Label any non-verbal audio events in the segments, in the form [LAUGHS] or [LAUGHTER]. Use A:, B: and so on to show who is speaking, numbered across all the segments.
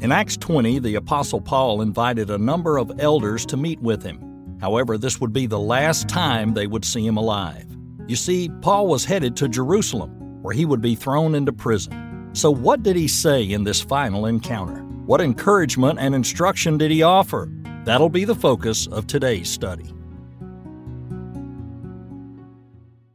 A: In Acts 20, the Apostle Paul invited a number of elders to meet with him. However, this would be the last time they would see him alive. You see, Paul was headed to Jerusalem, where he would be thrown into prison. So, what did he say in this final encounter? What encouragement and instruction did he offer? That'll be the focus of today's study.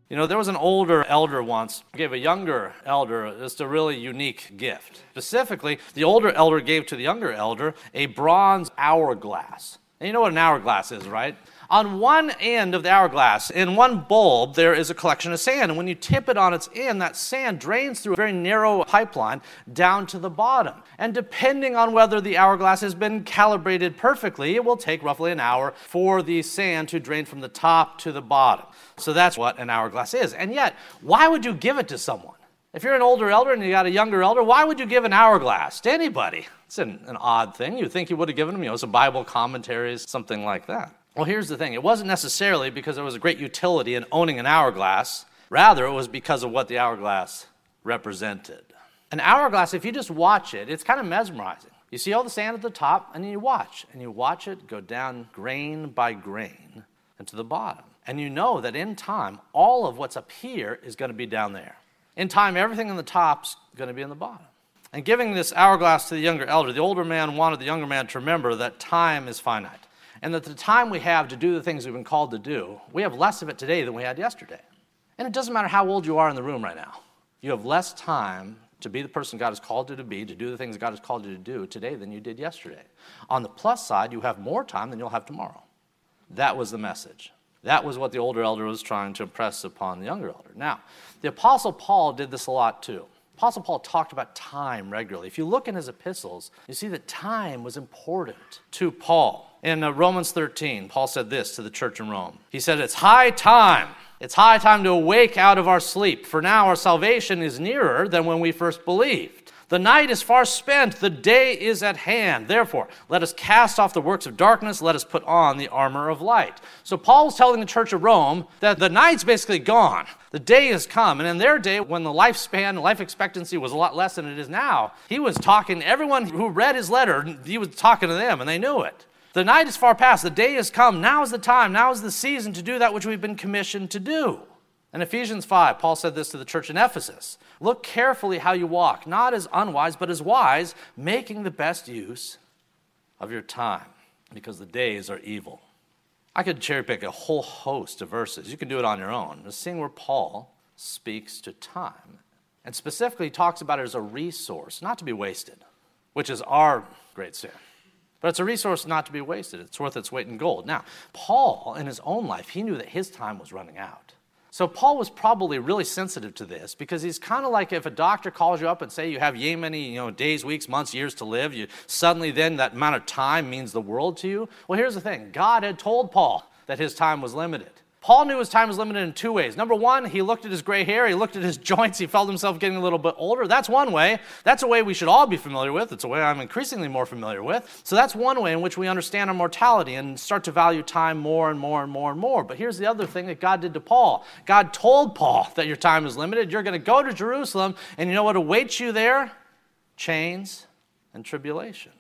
B: You know, there was an older elder once gave a younger elder just a really unique gift. Specifically, the older elder gave to the younger elder a bronze hourglass. And you know what an hourglass is, right? On one end of the hourglass, in one bulb, there is a collection of sand. And when you tip it on its end, that sand drains through a very narrow pipeline down to the bottom. And depending on whether the hourglass has been calibrated perfectly, it will take roughly an hour for the sand to drain from the top to the bottom. So that's what an hourglass is. And yet, why would you give it to someone? If you're an older elder and you got a younger elder, why would you give an hourglass to anybody? It's an, an odd thing. You'd think you would have given them, you know, some Bible commentaries, something like that. Well, here's the thing it wasn't necessarily because there was a great utility in owning an hourglass, rather, it was because of what the hourglass represented. An hourglass, if you just watch it, it's kind of mesmerizing. You see all the sand at the top, and you watch, and you watch it go down grain by grain into the bottom. And you know that in time, all of what's up here is going to be down there. In time, everything in the top's going to be in the bottom. And giving this hourglass to the younger elder, the older man wanted the younger man to remember that time is finite and that the time we have to do the things we've been called to do, we have less of it today than we had yesterday. And it doesn't matter how old you are in the room right now, you have less time to be the person God has called you to be, to do the things God has called you to do today than you did yesterday. On the plus side, you have more time than you'll have tomorrow. That was the message. That was what the older elder was trying to impress upon the younger elder. Now, the Apostle Paul did this a lot too. Apostle Paul talked about time regularly. If you look in his epistles, you see that time was important to Paul. In uh, Romans 13, Paul said this to the church in Rome. He said, It's high time. It's high time to awake out of our sleep, for now our salvation is nearer than when we first believed. The night is far spent, the day is at hand. Therefore, let us cast off the works of darkness, let us put on the armor of light. So, Paul is telling the church of Rome that the night's basically gone. The day has come. And in their day, when the lifespan, life expectancy was a lot less than it is now, he was talking, everyone who read his letter, he was talking to them, and they knew it. The night is far past, the day has come. Now is the time, now is the season to do that which we've been commissioned to do. In Ephesians 5, Paul said this to the church in Ephesus Look carefully how you walk, not as unwise, but as wise, making the best use of your time, because the days are evil. I could cherry pick a whole host of verses. You can do it on your own. Just seeing where Paul speaks to time and specifically talks about it as a resource, not to be wasted, which is our great sin. But it's a resource not to be wasted. It's worth its weight in gold. Now, Paul, in his own life, he knew that his time was running out. So Paul was probably really sensitive to this because he's kind of like if a doctor calls you up and say you have yay many you know days, weeks, months, years to live, you suddenly then that amount of time means the world to you. Well, here's the thing: God had told Paul that his time was limited. Paul knew his time was limited in two ways. Number one, he looked at his gray hair, he looked at his [LAUGHS] joints, he felt himself getting a little bit older. That's one way. That's a way we should all be familiar with. It's a way I'm increasingly more familiar with. So that's one way in which we understand our mortality and start to value time more and more and more and more. But here's the other thing that God did to Paul God told Paul that your time is limited. You're going to go to Jerusalem, and you know what awaits you there? Chains and tribulation.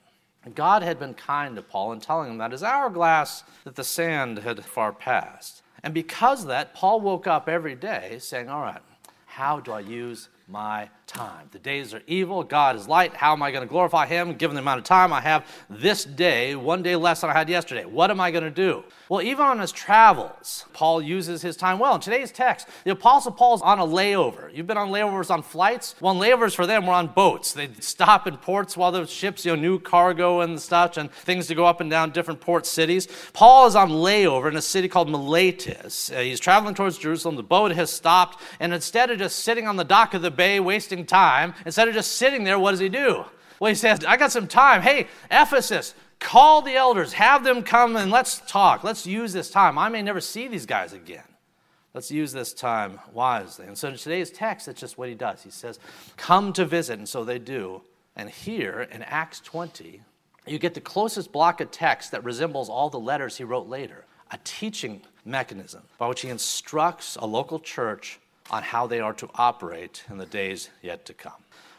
B: God had been kind to Paul in telling him that his hourglass, that the sand had far passed. And because of that, Paul woke up every day saying, All right, how do I use my time. The days are evil, God is light. How am I going to glorify Him given the amount of time I have this day, one day less than I had yesterday? What am I going to do? Well, even on his travels, Paul uses his time well. In today's text, the Apostle Paul's on a layover. You've been on layovers on flights? Well, layovers for them were on boats. They'd stop in ports while the ships, you know, new cargo and such, and things to go up and down different port cities. Paul is on layover in a city called Miletus. Uh, he's traveling towards Jerusalem. The boat has stopped, and instead of just sitting on the dock of the bay wasting time. Instead of just sitting there, what does he do? Well, he says, I got some time. Hey, Ephesus, call the elders, have them come and let's talk. Let's use this time. I may never see these guys again. Let's use this time wisely. And so in today's text, that's just what he does. He says, Come to visit. And so they do. And here in Acts 20, you get the closest block of text that resembles all the letters he wrote later a teaching mechanism by which he instructs a local church on how they are to operate in the days yet to come.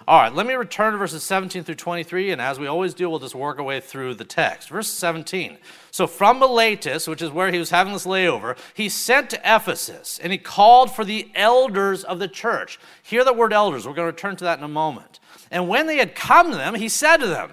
B: All right, let me return to verses 17 through 23, and as we always do, we'll just work our way through the text. Verse 17. So from Miletus, which is where he was having this layover, he sent to Ephesus, and he called for the elders of the church. Hear the word elders. We're going to return to that in a moment. And when they had come to them, he said to them,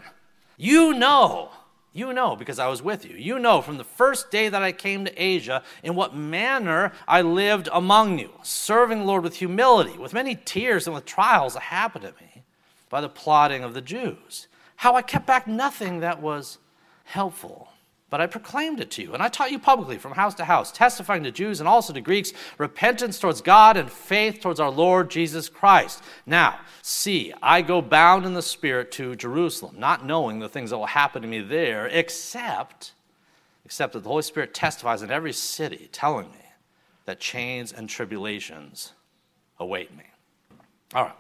B: You know you know, because I was with you. You know from the first day that I came to Asia in what manner I lived among you, serving the Lord with humility, with many tears and with trials that happened to me by the plotting of the Jews. How I kept back nothing that was helpful but I proclaimed it to you, and I taught you publicly from house to house, testifying to Jews and also to Greeks repentance towards God and faith towards our Lord Jesus Christ. Now, see, I go bound in the Spirit to Jerusalem, not knowing the things that will happen to me there, except, except that the Holy Spirit testifies in every city, telling me that chains and tribulations await me. All right.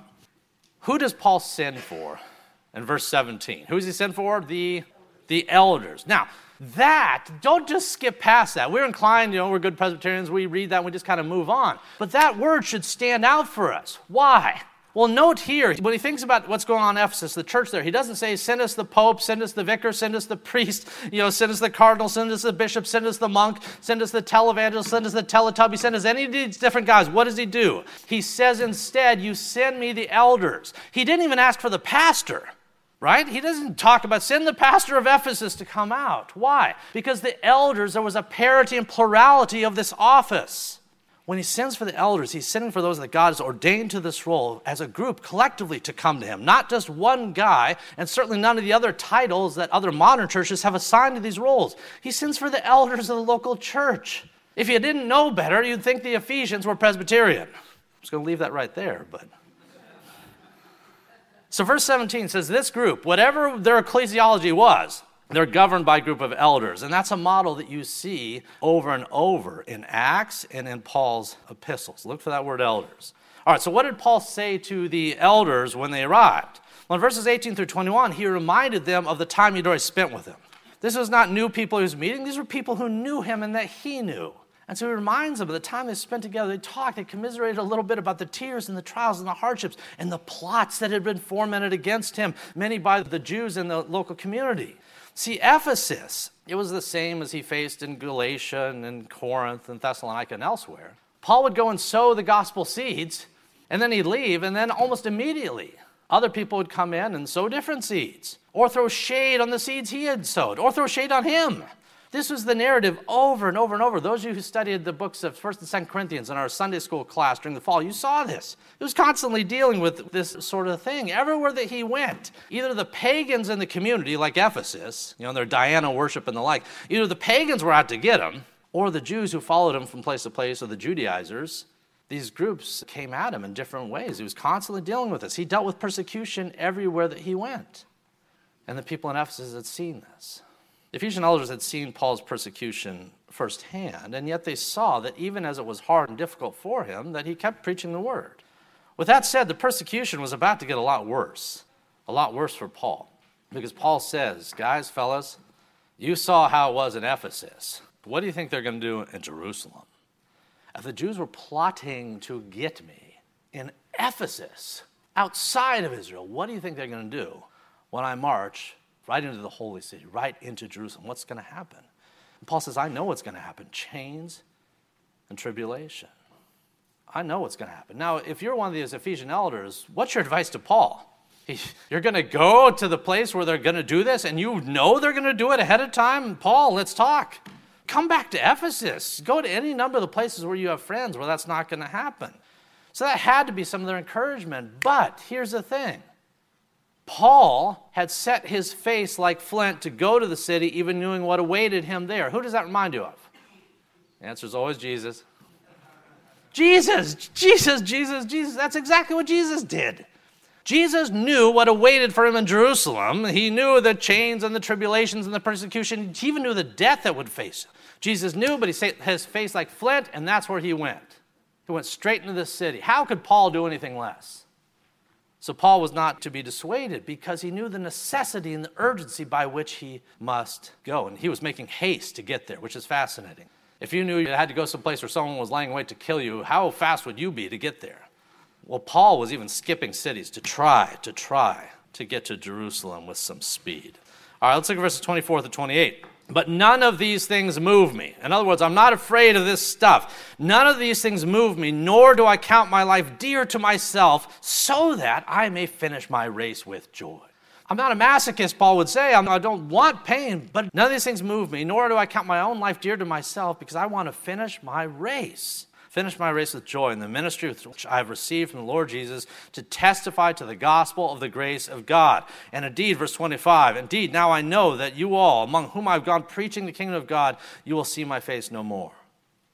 B: Who does Paul send for in verse 17? Who does he send for? The, the elders. Now, that, don't just skip past that. We're inclined, you know, we're good Presbyterians, we read that and we just kind of move on. But that word should stand out for us. Why? Well, note here, when he thinks about what's going on in Ephesus, the church there, he doesn't say, send us the pope, send us the vicar, send us the priest, you know, send us the cardinal, send us the bishop, send us the monk, send us the televangelist, send us the teletubby, send us any of these different guys. What does he do? He says instead, you send me the elders. He didn't even ask for the pastor right? He doesn't talk about send the pastor of Ephesus to come out. Why? Because the elders, there was a parity and plurality of this office. When he sends for the elders, he's sending for those that God has ordained to this role as a group collectively to come to him, not just one guy, and certainly none of the other titles that other modern churches have assigned to these roles. He sends for the elders of the local church. If you didn't know better, you'd think the Ephesians were Presbyterian. I'm just going to leave that right there, but. So, verse 17 says, This group, whatever their ecclesiology was, they're governed by a group of elders. And that's a model that you see over and over in Acts and in Paul's epistles. Look for that word elders. All right, so what did Paul say to the elders when they arrived? Well, in verses 18 through 21, he reminded them of the time he'd already spent with them. This was not new people he was meeting, these were people who knew him and that he knew. And so he reminds them of the time they spent together. They talked, they commiserated a little bit about the tears and the trials and the hardships and the plots that had been fomented against him, many by the Jews in the local community. See, Ephesus, it was the same as he faced in Galatia and in Corinth and Thessalonica and elsewhere. Paul would go and sow the gospel seeds, and then he'd leave, and then almost immediately, other people would come in and sow different seeds, or throw shade on the seeds he had sowed, or throw shade on him. This was the narrative over and over and over. Those of you who studied the books of 1st and 2nd Corinthians in our Sunday school class during the fall, you saw this. He was constantly dealing with this sort of thing. Everywhere that he went, either the pagans in the community, like Ephesus, you know, their Diana worship and the like, either the pagans were out to get him, or the Jews who followed him from place to place, or the Judaizers, these groups came at him in different ways. He was constantly dealing with this. He dealt with persecution everywhere that he went. And the people in Ephesus had seen this. The Ephesian elders had seen Paul's persecution firsthand, and yet they saw that even as it was hard and difficult for him, that he kept preaching the word. With that said, the persecution was about to get a lot worse, a lot worse for Paul. Because Paul says, guys, fellas, you saw how it was in Ephesus. What do you think they're going to do in Jerusalem? If the Jews were plotting to get me in Ephesus, outside of Israel, what do you think they're going to do when I march right into the holy city, right into Jerusalem. What's going to happen? And Paul says, I know what's going to happen chains and tribulation. I know what's going to happen. Now, if you're one of these Ephesian elders, what's your advice to Paul? [LAUGHS] You're going to go to the place where they're going to do this and you know they're going to do it ahead of time? Paul, let's talk. Come back to Ephesus. Go to any number of the places where you have friends where that's not going to happen. So that had to be some of their encouragement. But here's the thing Paul had set his face like flint to go to the city, even knowing what awaited him there. Who does that remind you of? The answer is always Jesus. Jesus, Jesus, Jesus, Jesus. That's exactly what Jesus did. Jesus knew what awaited for him in Jerusalem. He knew the chains and the tribulations and the persecution. He even knew the death that would face him. Jesus knew, but he set his face like flint, and that's where he went. He went straight into the city. How could Paul do anything less? So Paul was not to be dissuaded because he knew the necessity and the urgency by which he must go. And he was making haste to get there, which is fascinating. If you knew you had to go someplace where someone was laying wait to kill you, how fast would you be to get there? Well, Paul was even skipping cities to try, to try to get to Jerusalem with some speed. All right, let's look at verses 24 to 28. But none of these things move me. In other words, I'm not afraid of this stuff. None of these things move me, nor do I count my life dear to myself, so that I may finish my race with joy. I'm not a masochist, Paul would say. I do not want pain, but none of these things move me, nor do I count my own life dear to myself, because I want to finish my race finish my race with joy in the ministry which I have received from the Lord Jesus to testify to the gospel of the grace of God. And indeed, verse 25, indeed, now I know that you all, among whom I've gone preaching the kingdom of God, you will see my face no more.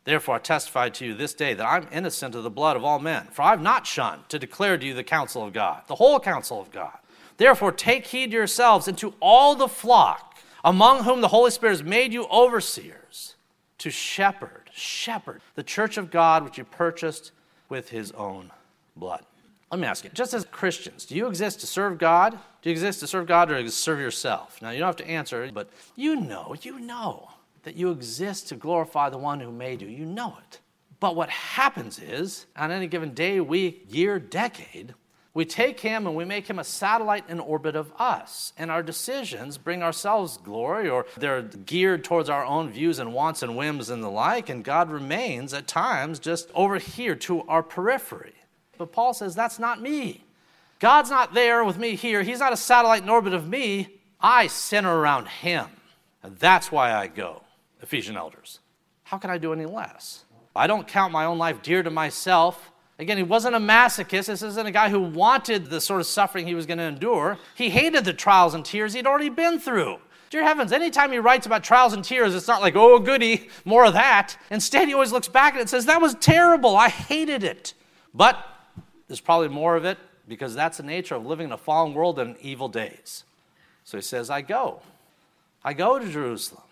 B: Therefore, I testify to you this day that I'm innocent of the blood of all men, for I have not shunned to declare to you the counsel of God, the whole counsel of God. Therefore, take heed yourselves and to all the flock among whom the Holy Spirit has made you overseers to shepherd shepherd, the church of God which you purchased with his own blood. Let me ask you, just as Christians, do you exist to serve God? Do you exist to serve God or to serve yourself? Now, you don't have to answer, but you know, you know that you exist to glorify the one who made you. You know it. But what happens is, on any given day, week, year, decade, we take him and we make him a satellite in orbit of us. And our decisions bring ourselves glory, or they're geared towards our own views and wants and whims and the like. And God remains at times just over here to our periphery. But Paul says, that's not me. God's not there with me here. He's not a satellite in orbit of me. I center around him. And that's why I go. Ephesian elders. How can I do any less? I don't count my own life dear to myself. Again, he wasn't a masochist. This isn't a guy who wanted the sort of suffering he was going to endure. He hated the trials and tears he'd already been through. Dear heavens, anytime he writes about trials and tears, it's not like, oh, goody, more of that. Instead, he always looks back at it and says, that was terrible. I hated it. But there's probably more of it because that's the nature of living in a fallen world and evil days. So he says, I go. I go to Jerusalem.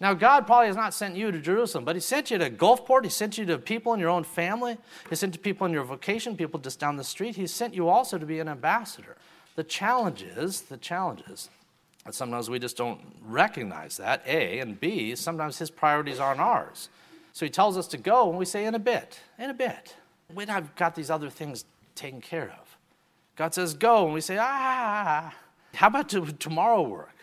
B: Now, God probably has not sent you to Jerusalem, but He sent you to Gulfport. He sent you to people in your own family. He sent to people in your vocation, people just down the street. He sent you also to be an ambassador. The challenge is, the challenge is, that sometimes we just don't recognize that, A, and B, sometimes His priorities aren't ours. So He tells us to go, and we say, in a bit, in a bit. When I've got these other things taken care of. God says, go, and we say, ah, how about tomorrow work?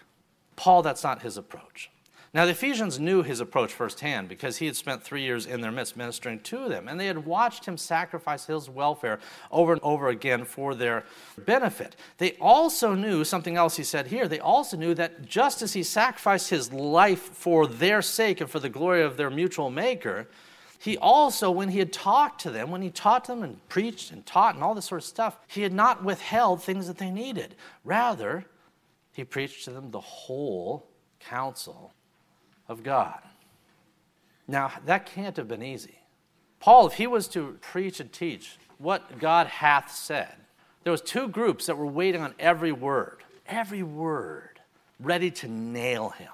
B: Paul, that's not his approach. Now, the Ephesians knew his approach firsthand because he had spent three years in their midst ministering to them, and they had watched him sacrifice his welfare over and over again for their benefit. They also knew something else he said here. They also knew that just as he sacrificed his life for their sake and for the glory of their mutual maker, he also, when he had talked to them, when he taught them and preached and taught and all this sort of stuff, he had not withheld things that they needed. Rather, he preached to them the whole counsel of God. Now, that can't have been easy. Paul, if he was to preach and teach what God hath said, there was two groups that were waiting on every word, every word, ready to nail him.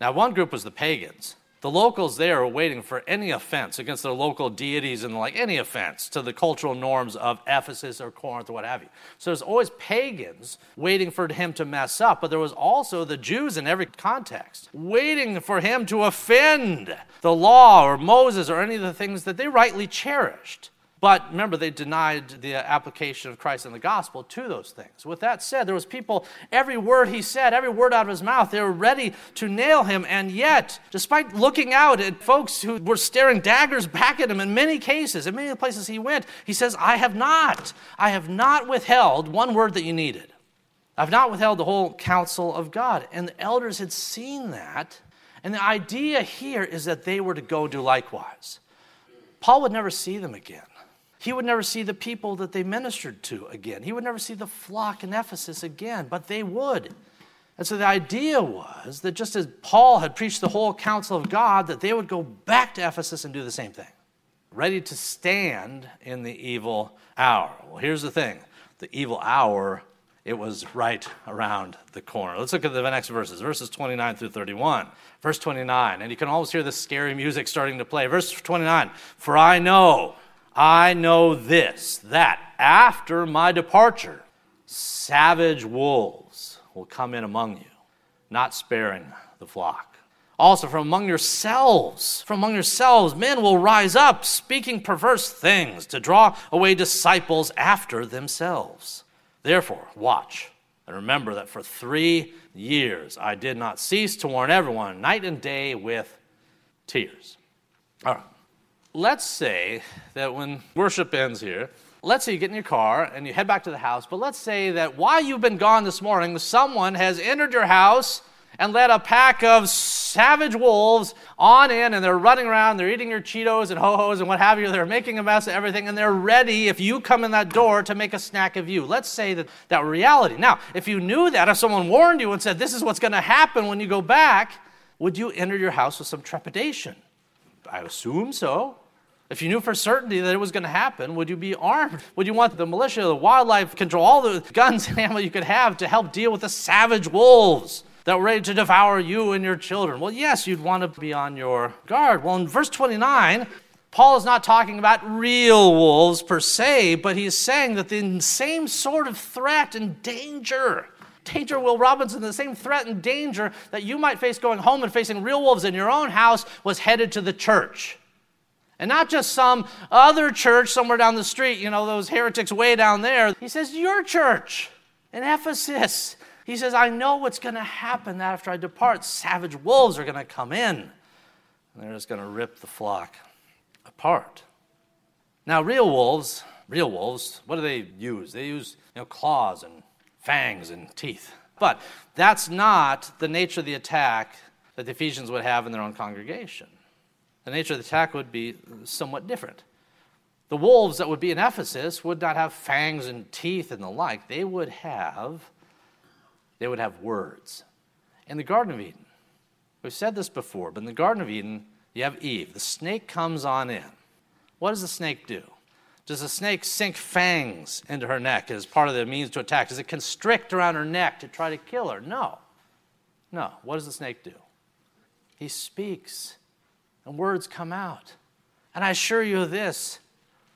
B: Now, one group was the pagans. The locals there were waiting for any offense against their local deities and like any offense to the cultural norms of Ephesus or Corinth or what have you. So there's always pagans waiting for him to mess up, but there was also the Jews in every context waiting for him to offend the law or Moses or any of the things that they rightly cherished. But remember, they denied the application of Christ and the gospel to those things. With that said, there was people, every word he said, every word out of his mouth, they were ready to nail him. And yet, despite looking out at folks who were staring daggers back at him in many cases, in many of the places he went, he says, I have not, I have not withheld one word that you needed. I've not withheld the whole counsel of God. And the elders had seen that. And the idea here is that they were to go do likewise. Paul would never see them again. He would never see the people that they ministered to again. He would never see the flock in Ephesus again, but they would. And so the idea was that just as Paul had preached the whole counsel of God, that they would go back to Ephesus and do the same thing, ready to stand in the evil hour. Well, here's the thing the evil hour, it was right around the corner. Let's look at the next verses, verses 29 through 31. Verse 29, and you can almost hear the scary music starting to play. Verse 29 For I know I know this, that after my departure, savage wolves will come in among you, not sparing the flock. Also, from among yourselves, from among yourselves, men will rise up, speaking perverse things to draw away disciples after themselves. Therefore, watch and remember that for three years I did not cease to warn everyone night and day with tears. All right. Let's say that when worship ends here, let's say you get in your car and you head back to the house, but let's say that while you've been gone this morning, someone has entered your house and led a pack of savage wolves on in, and they're running around, they're eating your Cheetos and ho hos and what have you. They're making a mess of everything, and they're ready, if you come in that door, to make a snack of you. Let's say that that reality. Now, if you knew that, if someone warned you and said, This is what's going to happen when you go back, would you enter your house with some trepidation? I assume so. If you knew for certainty that it was going to happen, would you be armed? Would you want the militia, the wildlife control, all the [LAUGHS] guns and ammo you could have to help deal with the savage wolves that were ready to devour you and your children? Well, yes, you'd want to be on your guard. Well, in verse 29, Paul is not talking about real wolves per se, but he's saying that the same sort of threat and danger danger, Will Robinson, the same threat and danger that you might face going home and facing real wolves in your own house was headed to the church. And not just some other church somewhere down the street, you know, those heretics way down there. He says, Your church in Ephesus. He says, I know what's going to happen after I depart. Savage wolves are going to come in, and they're just going to rip the flock apart. Now, real wolves, real wolves, what do they use? They use you know, claws and fangs and teeth. But that's not the nature of the attack that the Ephesians would have in their own congregation the nature of the attack would be somewhat different. The wolves that would be in Ephesus would not have fangs and teeth and the like. They would have they would have words. In the Garden of Eden, we've said this before, but in the Garden of Eden, you have Eve. The snake comes on in. What does the snake do? Does the snake sink fangs into her neck as part of the means to attack? Does it constrict around her neck to try to kill her? No. No. What does the snake do? He speaks and words come out. And I assure you of this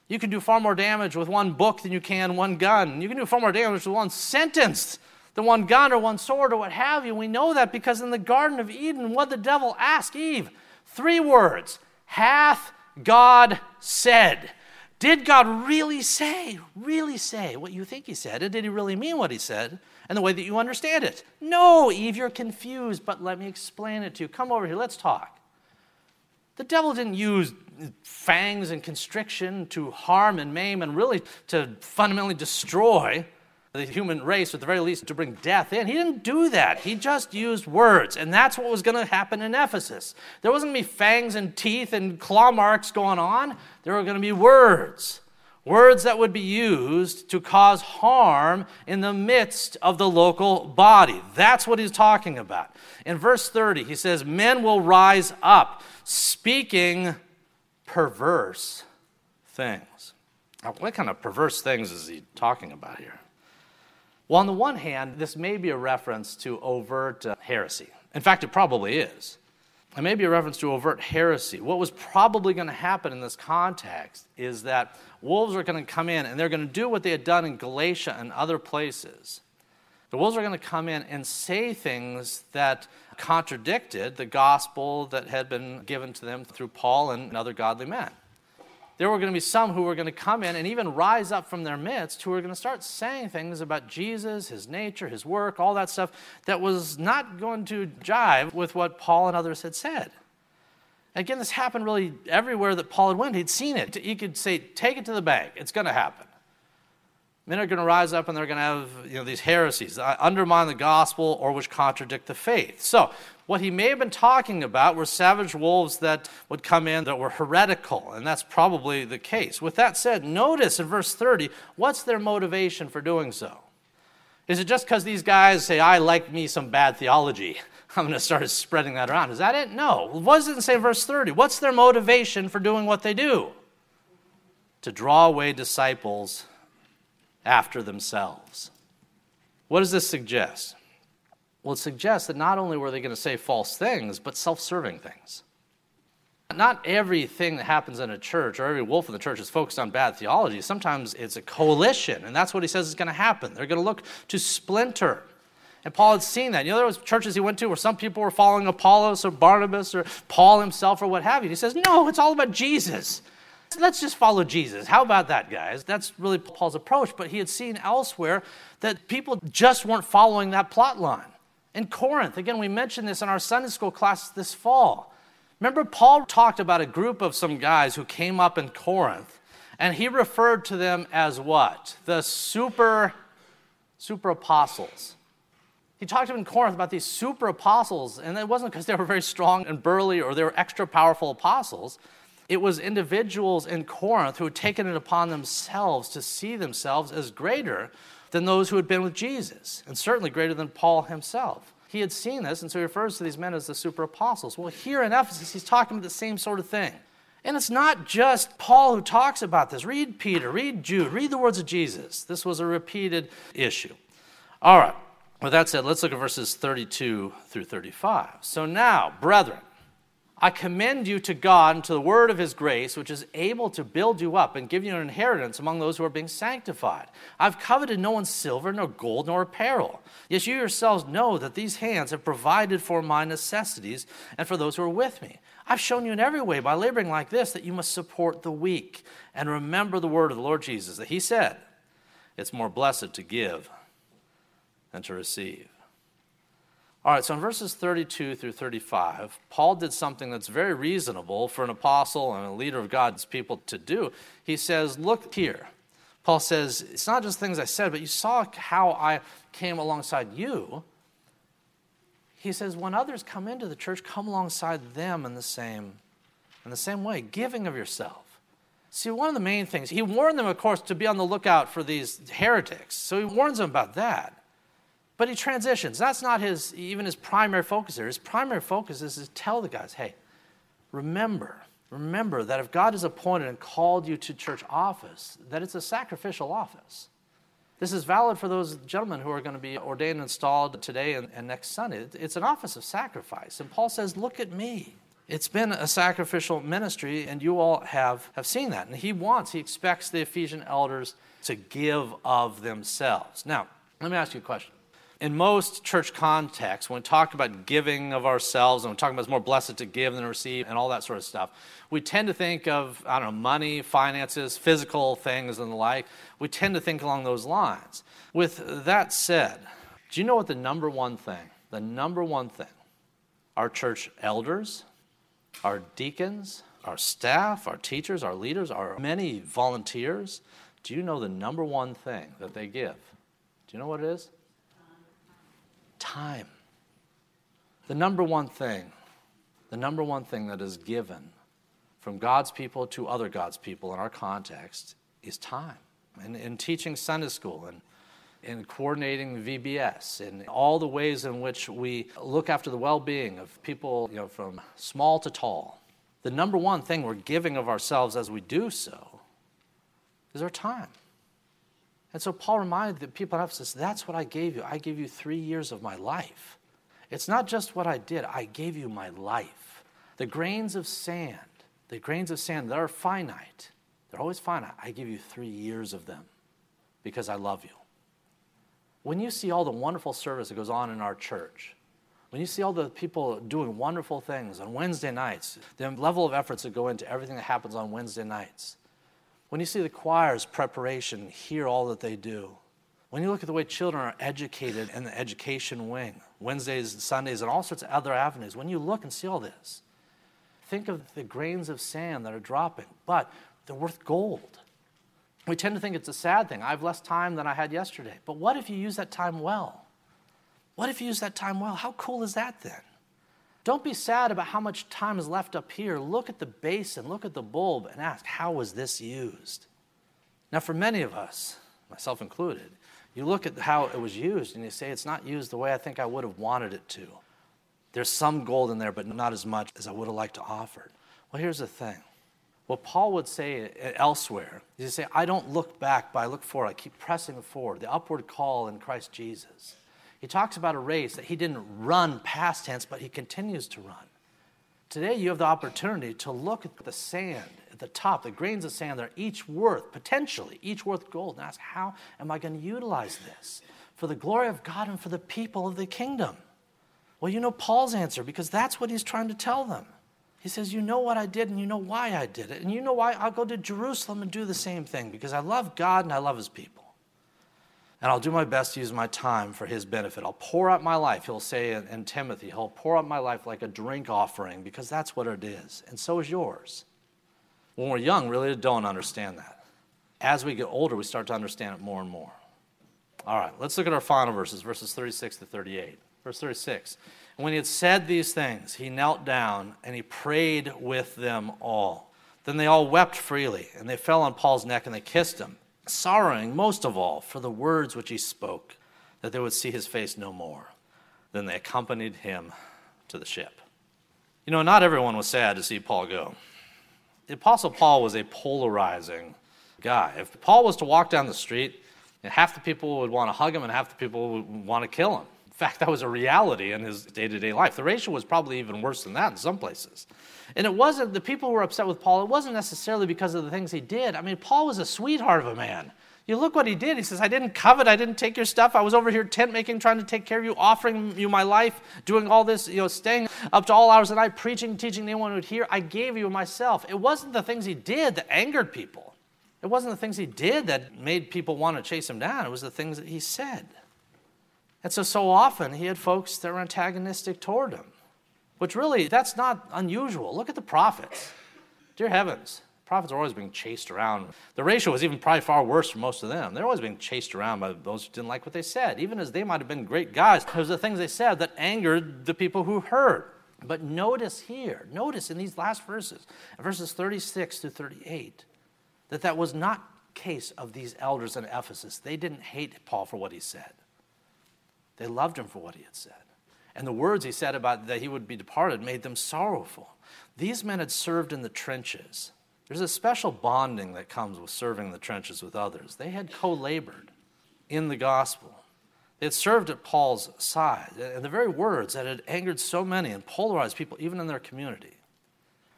B: you can do far more damage with one book than you can one gun. You can do far more damage with one sentence than one gun or one sword or what have you. We know that because in the Garden of Eden, what the devil asked Eve? Three words Hath God said? Did God really say, really say what you think he said? And did he really mean what he said and the way that you understand it? No, Eve, you're confused, but let me explain it to you. Come over here, let's talk. The devil didn't use fangs and constriction to harm and maim and really to fundamentally destroy the human race, at the very least, to bring death in. He didn't do that. He just used words. And that's what was going to happen in Ephesus. There wasn't going to be fangs and teeth and claw marks going on, there were going to be words. Words that would be used to cause harm in the midst of the local body. That's what he's talking about. In verse 30, he says, Men will rise up speaking perverse things. Now, what kind of perverse things is he talking about here? Well, on the one hand, this may be a reference to overt uh, heresy. In fact, it probably is. It may be a reference to overt heresy. What was probably going to happen in this context is that wolves are going to come in and they're going to do what they had done in Galatia and other places. The wolves are going to come in and say things that contradicted the gospel that had been given to them through Paul and other godly men. There were going to be some who were going to come in and even rise up from their midst who were going to start saying things about Jesus, his nature, his work, all that stuff that was not going to jive with what Paul and others had said. Again, this happened really everywhere that Paul had went. He'd seen it. He could say, take it to the bank. It's going to happen. Men are going to rise up and they're going to have you know, these heresies undermine the gospel or which contradict the faith. So, what he may have been talking about were savage wolves that would come in that were heretical, and that's probably the case. With that said, notice in verse 30, what's their motivation for doing so? Is it just because these guys say, I like me some bad theology? [LAUGHS] I'm going to start spreading that around. Is that it? No. What does it say in verse 30? What's their motivation for doing what they do? To draw away disciples after themselves. What does this suggest? Well, it suggests that not only were they going to say false things, but self serving things. Not everything that happens in a church or every wolf in the church is focused on bad theology. Sometimes it's a coalition, and that's what he says is going to happen. They're going to look to splinter. And Paul had seen that. You know, there was churches he went to where some people were following Apollos or Barnabas or Paul himself or what have you. He says, no, it's all about Jesus. Let's just follow Jesus. How about that, guys? That's really Paul's approach. But he had seen elsewhere that people just weren't following that plot line. In Corinth, again, we mentioned this in our Sunday school class this fall. Remember, Paul talked about a group of some guys who came up in Corinth, and he referred to them as what? The super, super apostles. He talked to them in Corinth about these super apostles, and it wasn't because they were very strong and burly or they were extra powerful apostles. It was individuals in Corinth who had taken it upon themselves to see themselves as greater than those who had been with Jesus, and certainly greater than Paul himself. He had seen this, and so he refers to these men as the super apostles. Well, here in Ephesus, he's talking about the same sort of thing. And it's not just Paul who talks about this. Read Peter, read Jude, read the words of Jesus. This was a repeated issue. All right, with that said, let's look at verses 32 through 35. So now, brethren, I commend you to God and to the word of his grace, which is able to build you up and give you an inheritance among those who are being sanctified. I've coveted no one's silver, nor gold, nor apparel. Yet you yourselves know that these hands have provided for my necessities and for those who are with me. I've shown you in every way by laboring like this that you must support the weak and remember the word of the Lord Jesus that he said, It's more blessed to give than to receive. All right, so in verses 32 through 35, Paul did something that's very reasonable for an apostle and a leader of God's people to do. He says, Look here. Paul says, It's not just things I said, but you saw how I came alongside you. He says, When others come into the church, come alongside them in the same, in the same way, giving of yourself. See, one of the main things, he warned them, of course, to be on the lookout for these heretics. So he warns them about that. But he transitions. That's not his even his primary focus here. His primary focus is to tell the guys, hey, remember, remember that if God has appointed and called you to church office, that it's a sacrificial office. This is valid for those gentlemen who are going to be ordained and installed today and, and next Sunday. It's an office of sacrifice. And Paul says, Look at me. It's been a sacrificial ministry, and you all have, have seen that. And he wants, he expects the Ephesian elders to give of themselves. Now, let me ask you a question in most church contexts, when we talk about giving of ourselves and we're talking about it's more blessed to give than to receive and all that sort of stuff, we tend to think of, I don't know, money, finances, physical things, and the like. We tend to think along those lines. With that said, do you know what the number one thing, the number one thing, our church elders, our deacons, our staff, our teachers, our leaders, our many volunteers, do you know the number one thing that they give? Do you know what it is? Time. The number one thing, the number one thing that is given from God's people to other God's people in our context is time. And in teaching Sunday school and in coordinating VBS, in all the ways in which we look after the well being of people you know, from small to tall, the number one thing we're giving of ourselves as we do so is our time. And so Paul reminded the people in Ephesus, that's what I gave you. I gave you three years of my life. It's not just what I did, I gave you my life. The grains of sand, the grains of sand that are finite, they're always finite. I give you three years of them because I love you. When you see all the wonderful service that goes on in our church, when you see all the people doing wonderful things on Wednesday nights, the level of efforts that go into everything that happens on Wednesday nights, when you see the choir's preparation, hear all that they do. When you look at the way children are educated in the education wing, Wednesdays, and Sundays, and all sorts of other avenues, when you look and see all this, think of the grains of sand that are dropping, but they're worth gold. We tend to think it's a sad thing. I have less time than I had yesterday. But what if you use that time well? What if you use that time well? How cool is that then? Don't be sad about how much time is left up here. Look at the basin, look at the bulb, and ask, how was this used? Now, for many of us, myself included, you look at how it was used and you say, it's not used the way I think I would have wanted it to. There's some gold in there, but not as much as I would have liked to offer. Well, here's the thing. What Paul would say elsewhere is to say, I don't look back, but I look forward. I keep pressing forward. The upward call in Christ Jesus. He talks about a race that he didn't run past tense, but he continues to run. Today, you have the opportunity to look at the sand at the top, the grains of sand that are each worth, potentially, each worth gold, and ask, how am I going to utilize this for the glory of God and for the people of the kingdom. Well, you know Paul's answer because that's what he's trying to tell them. He says, You know what I did and you know why I did it. And you know why I'll go to Jerusalem and do the same thing because I love God and I love his people. And I'll do my best to use my time for his benefit. I'll pour out my life, he'll say in, in Timothy. He'll pour out my life like a drink offering because that's what it is. And so is yours. When we're young, really don't understand that. As we get older, we start to understand it more and more. All right, let's look at our final verses, verses 36 to 38. Verse 36. And when he had said these things, he knelt down and he prayed with them all. Then they all wept freely, and they fell on Paul's neck and they kissed him, sorrowing most of all for the words which he spoke, that they would see his face no more. Then they accompanied him to the ship. You know, not everyone was sad to see Paul go. The Apostle Paul was a polarizing guy. If Paul was to walk down the street, half the people would want to hug him and half the people would want to kill him fact, that was a reality in his day to day life. The ratio was probably even worse than that in some places. And it wasn't, the people who were upset with Paul, it wasn't necessarily because of the things he did. I mean, Paul was a sweetheart of a man. You look what he did. He says, I didn't covet, I didn't take your stuff. I was over here tent making, trying to take care of you, offering you my life, doing all this, you know, staying up to all hours of the night, preaching, teaching anyone who would hear. I gave you myself. It wasn't the things he did that angered people. It wasn't the things he did that made people want to chase him down. It was the things that he said. And so, so often he had folks that were antagonistic toward him, which really, that's not unusual. Look at the prophets. Dear heavens, prophets are always being chased around. The ratio was even probably far worse for most of them. They're always being chased around by those who didn't like what they said, even as they might have been great guys. It was the things they said that angered the people who heard. But notice here, notice in these last verses, verses 36 to 38, that that was not case of these elders in Ephesus. They didn't hate Paul for what he said. They loved him for what he had said. And the words he said about that he would be departed made them sorrowful. These men had served in the trenches. There's a special bonding that comes with serving in the trenches with others. They had co labored in the gospel. They had served at Paul's side. And the very words that had angered so many and polarized people, even in their community,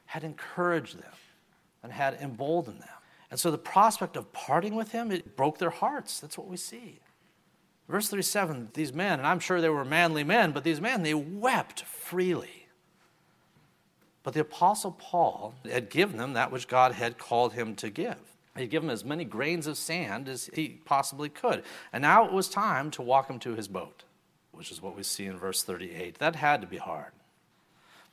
B: had encouraged them and had emboldened them. And so the prospect of parting with him, it broke their hearts. That's what we see. Verse 37 these men, and I'm sure they were manly men, but these men, they wept freely. But the Apostle Paul had given them that which God had called him to give. He had given them as many grains of sand as he possibly could. And now it was time to walk him to his boat, which is what we see in verse 38. That had to be hard.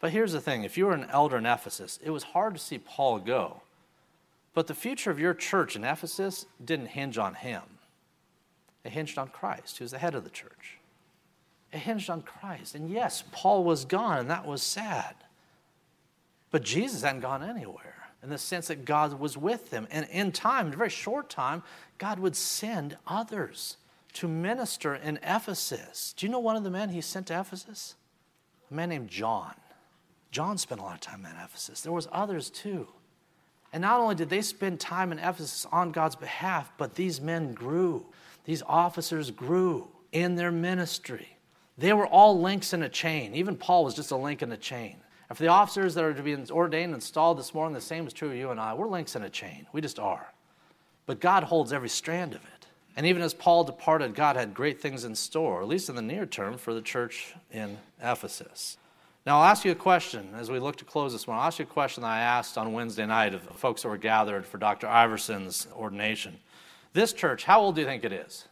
B: But here's the thing if you were an elder in Ephesus, it was hard to see Paul go. But the future of your church in Ephesus didn't hinge on him. It hinged on Christ, who's the head of the church. It hinged on Christ. And yes, Paul was gone, and that was sad. But Jesus hadn't gone anywhere in the sense that God was with him. And in time, in a very short time, God would send others to minister in Ephesus. Do you know one of the men he sent to Ephesus? A man named John. John spent a lot of time in Ephesus. There was others too. And not only did they spend time in Ephesus on God's behalf, but these men grew these officers grew in their ministry. They were all links in a chain. Even Paul was just a link in a chain. And for the officers that are to be ordained and installed this morning, the same is true of you and I. We're links in a chain. We just are. But God holds every strand of it. And even as Paul departed, God had great things in store, at least in the near term, for the church in Ephesus. Now, I'll ask you a question as we look to close this morning. I'll ask you a question that I asked on Wednesday night of folks that were gathered for Dr. Iverson's ordination. This church, how old do you think it is?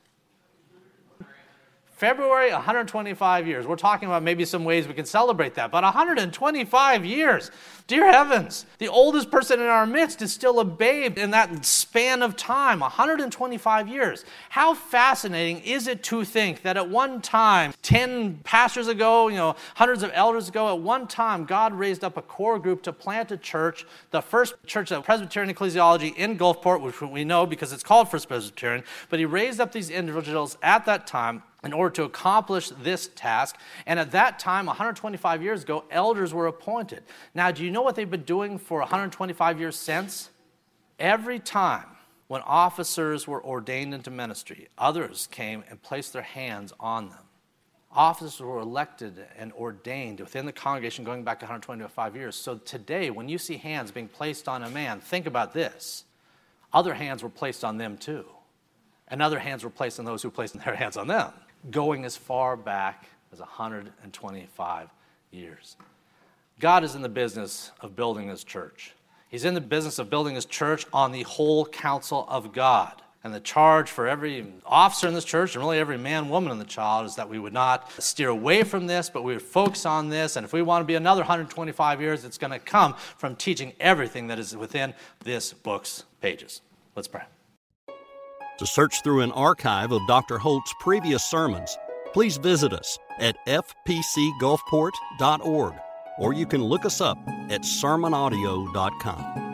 B: February, 125 years. We're talking about maybe some ways we can celebrate that, but 125 years. Dear heavens, the oldest person in our midst is still a babe in that span of time 125 years. How fascinating is it to think that at one time, 10 pastors ago, you know, hundreds of elders ago, at one time, God raised up a core group to plant a church, the first church of Presbyterian ecclesiology in Gulfport, which we know because it's called First Presbyterian, but He raised up these individuals at that time in order to accomplish this task. And at that time, 125 years ago, elders were appointed. Now, do you know what they've been doing for 125 years since? Every time when officers were ordained into ministry, others came and placed their hands on them. Officers were elected and ordained within the congregation going back 125 years. So today, when you see hands being placed on a man, think about this. Other hands were placed on them too. and other hands were placed on those who placed their hands on them, going as far back as 125 years. God is in the business of building his church. He's in the business of building his church on the whole counsel of God. And the charge for every officer in this church, and really every man, woman and the child, is that we would not steer away from this, but we would focus on this. And if we want to be another 125 years, it's going to come from teaching everything that is within this book's pages. Let's pray.
A: To search through an archive of Dr. Holt's previous sermons, please visit us at fpcgulfport.org or you can look us up at sermonaudio.com.